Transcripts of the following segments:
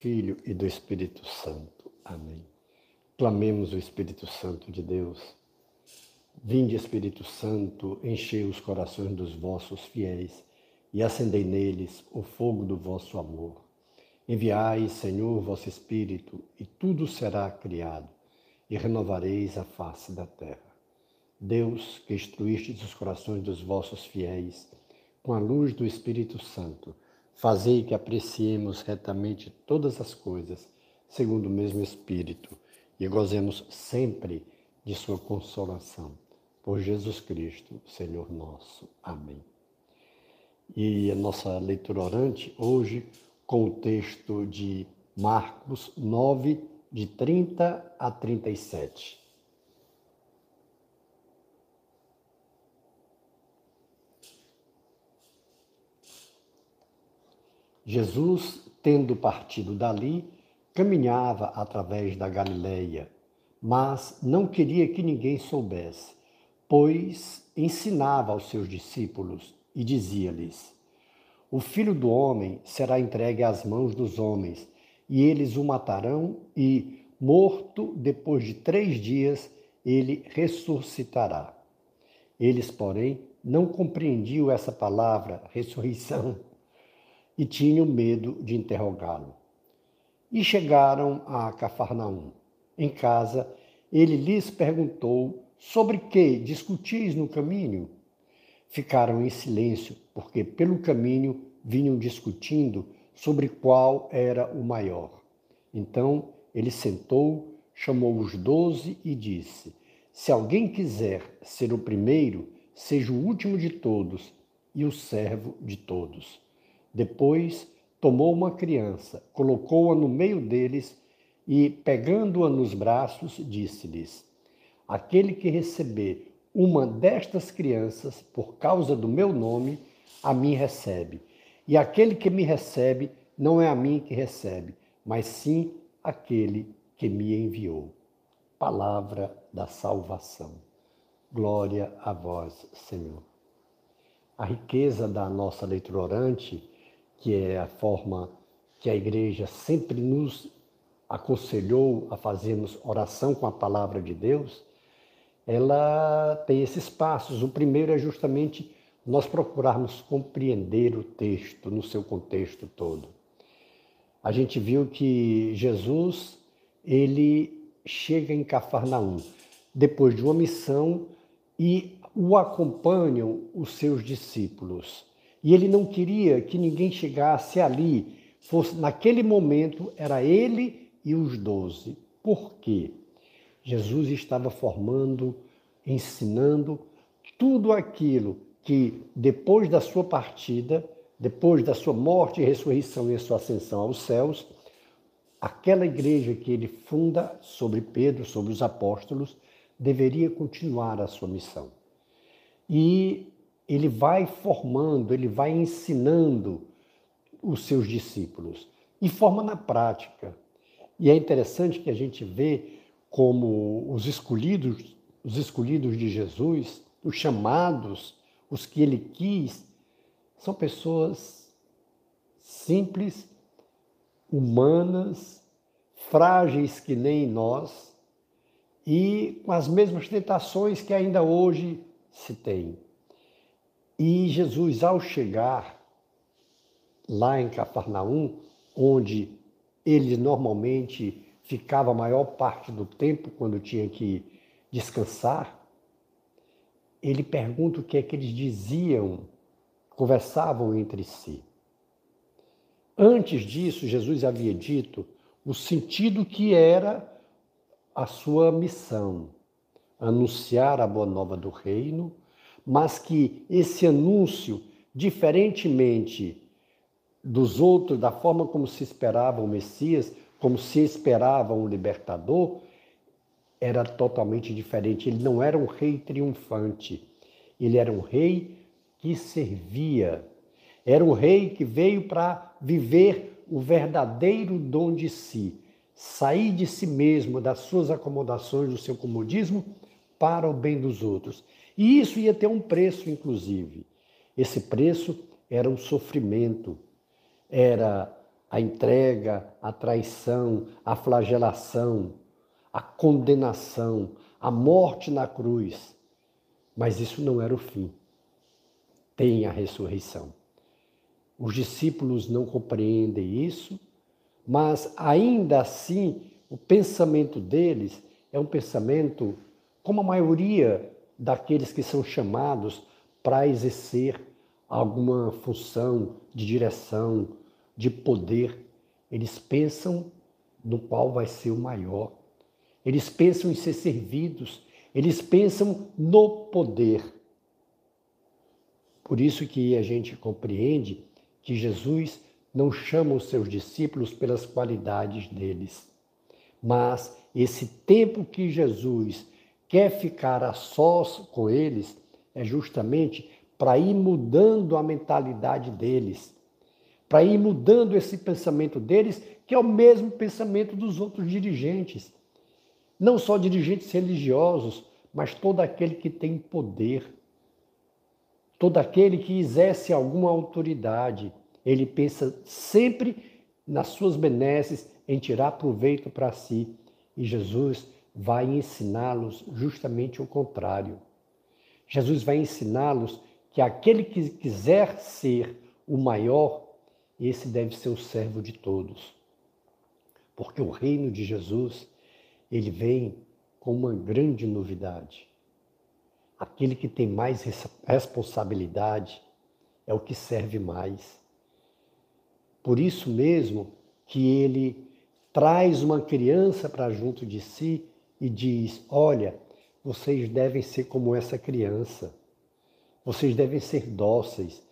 Filho e do Espírito Santo. Amém. Clamemos o Espírito Santo de Deus. Vinde, Espírito Santo, enchei os corações dos vossos fiéis e acendei neles o fogo do vosso amor. Enviai, Senhor, vosso Espírito, e tudo será criado, e renovareis a face da terra. Deus, que instruístes os corações dos vossos fiéis com a luz do Espírito Santo, Fazei que apreciemos retamente todas as coisas, segundo o mesmo Espírito, e gozemos sempre de Sua consolação. Por Jesus Cristo, Senhor nosso. Amém. E a nossa leitura orante hoje com o texto de Marcos 9, de 30 a 37. Jesus, tendo partido dali, caminhava através da Galileia, mas não queria que ninguém soubesse, pois ensinava aos seus discípulos e dizia-lhes: O filho do homem será entregue às mãos dos homens, e eles o matarão, e, morto depois de três dias, ele ressuscitará. Eles, porém, não compreendiam essa palavra, ressurreição e tinham medo de interrogá-lo. E chegaram a Cafarnaum. Em casa, ele lhes perguntou sobre que discutis no caminho. Ficaram em silêncio, porque pelo caminho vinham discutindo sobre qual era o maior. Então ele sentou, chamou os doze e disse: Se alguém quiser ser o primeiro, seja o último de todos e o servo de todos. Depois tomou uma criança, colocou-a no meio deles e, pegando-a nos braços, disse-lhes: Aquele que receber uma destas crianças por causa do meu nome, a mim recebe. E aquele que me recebe, não é a mim que recebe, mas sim aquele que me enviou. Palavra da salvação. Glória a vós, Senhor. A riqueza da nossa leitura orante que é a forma que a igreja sempre nos aconselhou a fazermos oração com a palavra de Deus, ela tem esses passos. O primeiro é justamente nós procurarmos compreender o texto no seu contexto todo. A gente viu que Jesus, ele chega em Cafarnaum depois de uma missão e o acompanham os seus discípulos. E ele não queria que ninguém chegasse ali. Fosse, naquele momento, era ele e os doze. Por quê? Jesus estava formando, ensinando tudo aquilo que, depois da sua partida, depois da sua morte e ressurreição e a sua ascensão aos céus, aquela igreja que ele funda sobre Pedro, sobre os apóstolos, deveria continuar a sua missão. E ele vai formando, ele vai ensinando os seus discípulos e forma na prática. E é interessante que a gente vê como os escolhidos, os escolhidos de Jesus, os chamados, os que ele quis, são pessoas simples, humanas, frágeis que nem nós e com as mesmas tentações que ainda hoje se tem. E Jesus, ao chegar lá em Cafarnaum, onde ele normalmente ficava a maior parte do tempo quando tinha que descansar, ele pergunta o que é que eles diziam, conversavam entre si. Antes disso, Jesus havia dito o sentido que era a sua missão: anunciar a boa nova do reino mas que esse anúncio, diferentemente dos outros, da forma como se esperava o Messias, como se esperava um libertador, era totalmente diferente. Ele não era um rei triunfante, ele era um rei que servia. Era um rei que veio para viver o verdadeiro dom de si, sair de si mesmo, das suas acomodações, do seu comodismo, para o bem dos outros. E isso ia ter um preço, inclusive. Esse preço era o sofrimento, era a entrega, a traição, a flagelação, a condenação, a morte na cruz. Mas isso não era o fim. Tem a ressurreição. Os discípulos não compreendem isso, mas ainda assim o pensamento deles é um pensamento como a maioria daqueles que são chamados para exercer alguma função de direção, de poder. Eles pensam no qual vai ser o maior. Eles pensam em ser servidos. Eles pensam no poder. Por isso que a gente compreende que Jesus não chama os seus discípulos pelas qualidades deles, mas esse tempo que Jesus quer ficar a sós com eles é justamente para ir mudando a mentalidade deles, para ir mudando esse pensamento deles, que é o mesmo pensamento dos outros dirigentes. Não só dirigentes religiosos, mas todo aquele que tem poder, todo aquele que exerce alguma autoridade. Ele pensa sempre nas suas benesses, em tirar proveito para si. E Jesus vai ensiná-los justamente o contrário. Jesus vai ensiná-los que aquele que quiser ser o maior, esse deve ser o servo de todos. Porque o reino de Jesus, ele vem com uma grande novidade. Aquele que tem mais responsabilidade é o que serve mais. Por isso mesmo que ele traz uma criança para junto de si e diz: Olha, vocês devem ser como essa criança. Vocês devem ser dóceis.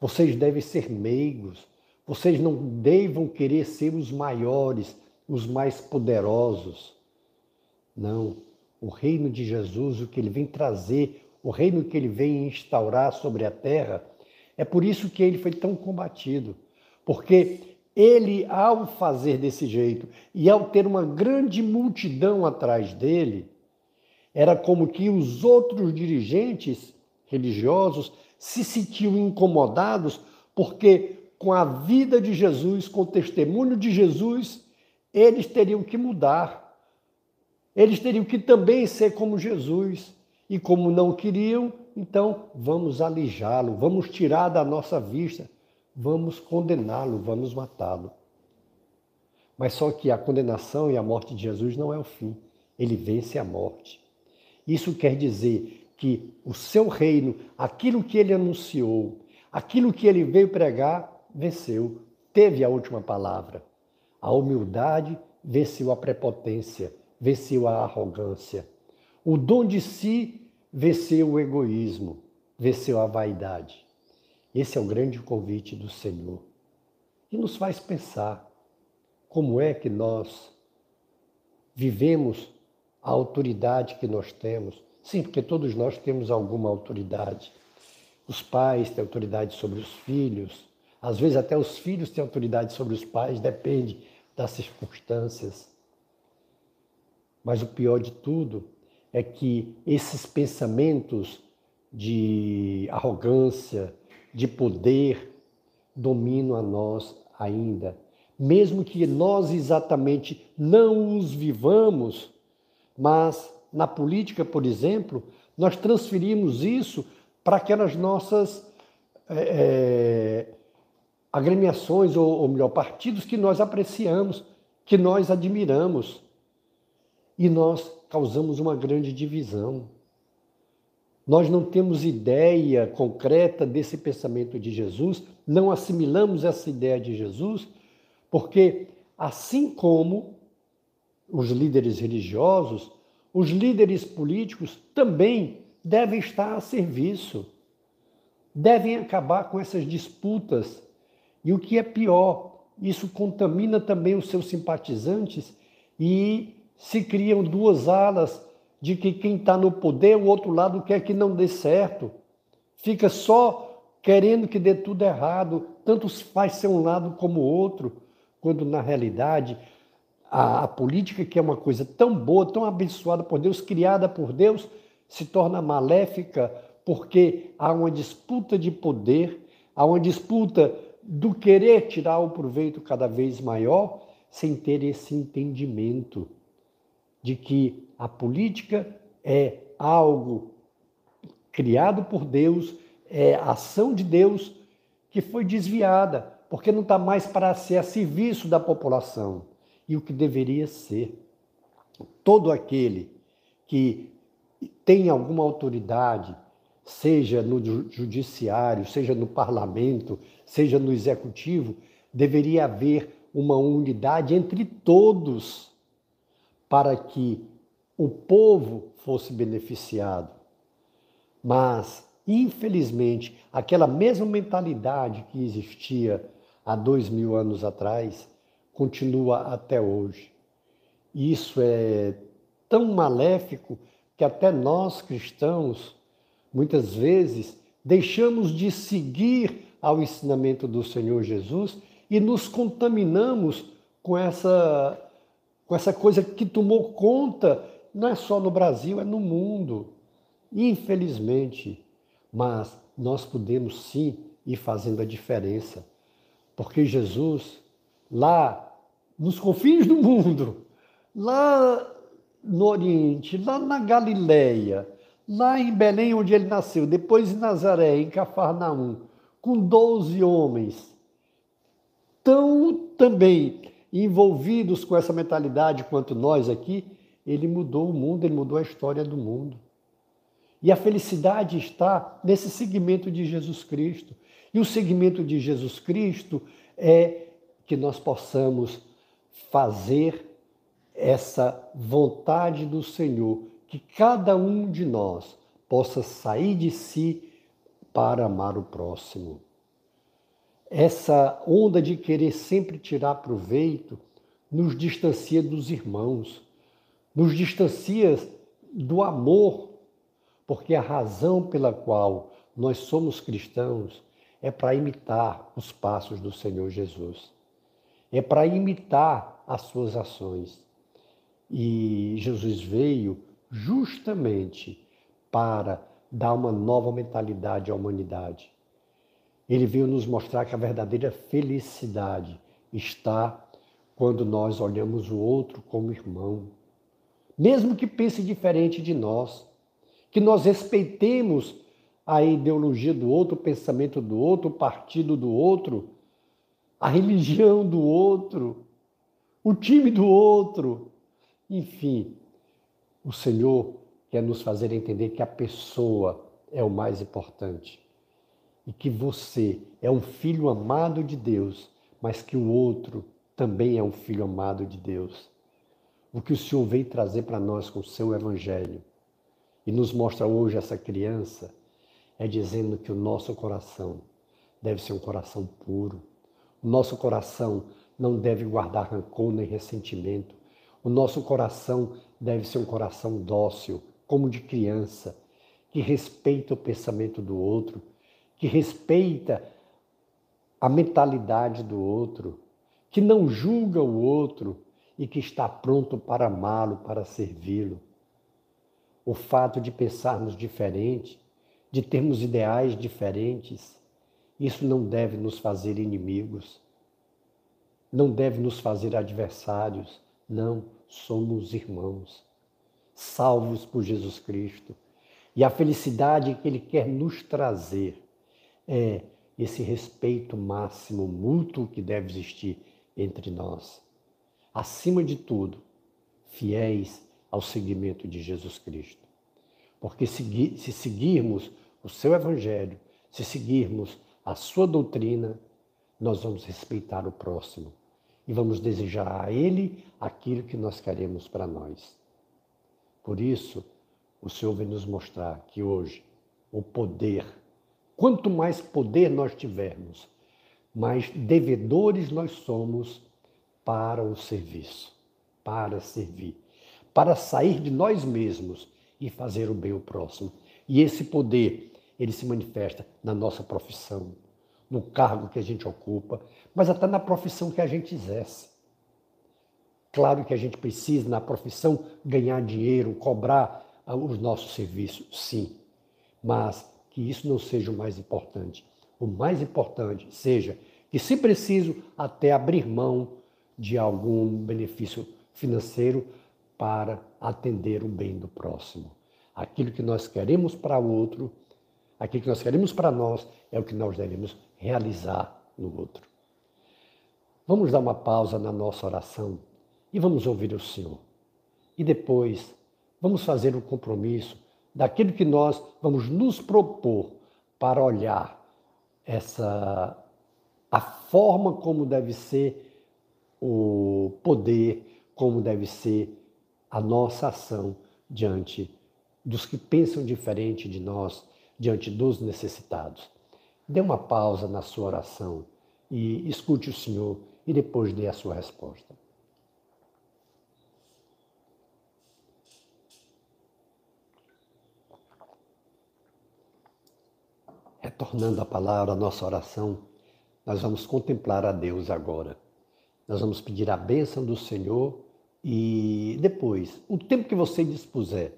Vocês devem ser meigos. Vocês não devam querer ser os maiores, os mais poderosos. Não. O reino de Jesus, o que ele vem trazer, o reino que ele vem instaurar sobre a terra, é por isso que ele foi tão combatido. Porque ele, ao fazer desse jeito e ao ter uma grande multidão atrás dele, era como que os outros dirigentes religiosos se sentiam incomodados porque com a vida de Jesus, com o testemunho de Jesus, eles teriam que mudar. Eles teriam que também ser como Jesus. E como não queriam, então vamos alijá-lo, vamos tirar da nossa vista, vamos condená-lo, vamos matá-lo. Mas só que a condenação e a morte de Jesus não é o fim. Ele vence a morte. Isso quer dizer que o seu reino, aquilo que ele anunciou, aquilo que ele veio pregar, venceu, teve a última palavra. A humildade venceu a prepotência, venceu a arrogância. O dom de si venceu o egoísmo, venceu a vaidade. Esse é o grande convite do Senhor. E nos faz pensar como é que nós vivemos a autoridade que nós temos. Sim, porque todos nós temos alguma autoridade. Os pais têm autoridade sobre os filhos, às vezes até os filhos têm autoridade sobre os pais, depende das circunstâncias. Mas o pior de tudo é que esses pensamentos de arrogância, de poder, dominam a nós ainda. Mesmo que nós exatamente não os vivamos, mas na política, por exemplo, nós transferimos isso para aquelas nossas é, é, agremiações, ou, ou melhor, partidos que nós apreciamos, que nós admiramos. E nós causamos uma grande divisão. Nós não temos ideia concreta desse pensamento de Jesus, não assimilamos essa ideia de Jesus, porque assim como os líderes religiosos, os líderes políticos também devem estar a serviço, devem acabar com essas disputas. E o que é pior, isso contamina também os seus simpatizantes e se criam duas alas de que quem está no poder, o outro lado quer que não dê certo. Fica só querendo que dê tudo errado, tanto faz ser um lado como o outro, quando na realidade a, a política, que é uma coisa tão boa, tão abençoada por Deus, criada por Deus, se torna maléfica porque há uma disputa de poder, há uma disputa do querer tirar o proveito cada vez maior, sem ter esse entendimento de que a política é algo criado por Deus, é ação de Deus que foi desviada, porque não está mais para ser a serviço da população e o que deveria ser. Todo aquele que tem alguma autoridade, seja no judiciário, seja no parlamento, seja no executivo, deveria haver uma unidade entre todos para que o povo fosse beneficiado. Mas, infelizmente, aquela mesma mentalidade que existia há dois mil anos atrás continua até hoje. Isso é tão maléfico que até nós cristãos, muitas vezes, deixamos de seguir ao ensinamento do Senhor Jesus e nos contaminamos com essa, com essa coisa que tomou conta, não é só no Brasil, é no mundo. Infelizmente. Mas nós podemos sim ir fazendo a diferença. Porque Jesus, lá nos confins do mundo, lá no Oriente, lá na Galileia, lá em Belém, onde ele nasceu, depois em Nazaré, em Cafarnaum, com 12 homens, tão também envolvidos com essa mentalidade quanto nós aqui, ele mudou o mundo, ele mudou a história do mundo. E a felicidade está nesse segmento de Jesus Cristo. E o segmento de Jesus Cristo é que nós possamos fazer essa vontade do Senhor, que cada um de nós possa sair de si para amar o próximo essa onda de querer sempre tirar proveito nos distancia dos irmãos, nos distancia do amor, porque a razão pela qual nós somos cristãos é para imitar os passos do Senhor Jesus, é para imitar as suas ações. E Jesus veio justamente para dar uma nova mentalidade à humanidade ele veio nos mostrar que a verdadeira felicidade está quando nós olhamos o outro como irmão, mesmo que pense diferente de nós, que nós respeitemos a ideologia do outro, o pensamento do outro, o partido do outro, a religião do outro, o time do outro. Enfim, o Senhor quer nos fazer entender que a pessoa é o mais importante e que você é um filho amado de Deus, mas que o outro também é um filho amado de Deus. O que o Senhor veio trazer para nós com o seu Evangelho e nos mostra hoje essa criança é dizendo que o nosso coração deve ser um coração puro. O nosso coração não deve guardar rancor nem ressentimento. O nosso coração deve ser um coração dócil, como de criança, que respeita o pensamento do outro, que respeita a mentalidade do outro, que não julga o outro e que está pronto para amá-lo, para servi-lo. O fato de pensarmos diferente, de termos ideais diferentes, isso não deve nos fazer inimigos, não deve nos fazer adversários, não, somos irmãos, salvos por Jesus Cristo. E a felicidade que Ele quer nos trazer é esse respeito máximo mútuo que deve existir entre nós. Acima de tudo, fiéis ao seguimento de Jesus Cristo. Porque se, se seguirmos o seu evangelho, se seguirmos a sua doutrina, nós vamos respeitar o próximo e vamos desejar a ele aquilo que nós queremos para nós. Por isso, o Senhor vem nos mostrar que hoje o poder Quanto mais poder nós tivermos, mais devedores nós somos para o serviço, para servir, para sair de nós mesmos e fazer o bem ao próximo. E esse poder, ele se manifesta na nossa profissão, no cargo que a gente ocupa, mas até na profissão que a gente exerce. Claro que a gente precisa, na profissão, ganhar dinheiro, cobrar os nossos serviços, sim. Mas que isso não seja o mais importante. O mais importante seja e, se preciso, até abrir mão de algum benefício financeiro para atender o bem do próximo. Aquilo que nós queremos para o outro, aquilo que nós queremos para nós, é o que nós devemos realizar no outro. Vamos dar uma pausa na nossa oração e vamos ouvir o Senhor. E depois, vamos fazer um compromisso daquilo que nós vamos nos propor para olhar essa a forma como deve ser o poder, como deve ser a nossa ação diante dos que pensam diferente de nós, diante dos necessitados. Dê uma pausa na sua oração e escute o Senhor e depois dê a sua resposta. Retornando à palavra, a nossa oração, nós vamos contemplar a Deus agora. Nós vamos pedir a bênção do Senhor e depois, o tempo que você dispuser,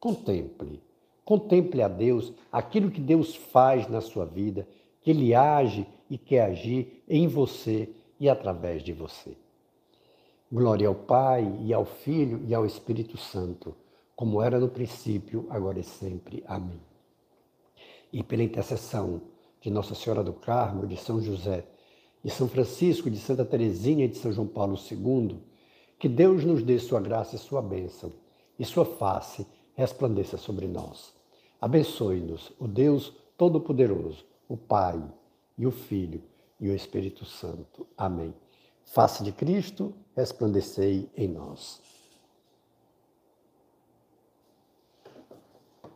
contemple. Contemple a Deus, aquilo que Deus faz na sua vida, que Ele age e quer agir em você e através de você. Glória ao Pai e ao Filho e ao Espírito Santo, como era no princípio, agora e sempre. Amém e pela intercessão de Nossa Senhora do Carmo, de São José, de São Francisco, de Santa Teresinha e de São João Paulo II, que Deus nos dê sua graça e sua bênção, e sua face resplandeça sobre nós. Abençoe-nos o Deus Todo-Poderoso, o Pai e o Filho e o Espírito Santo. Amém. Face de Cristo, resplandecei em nós.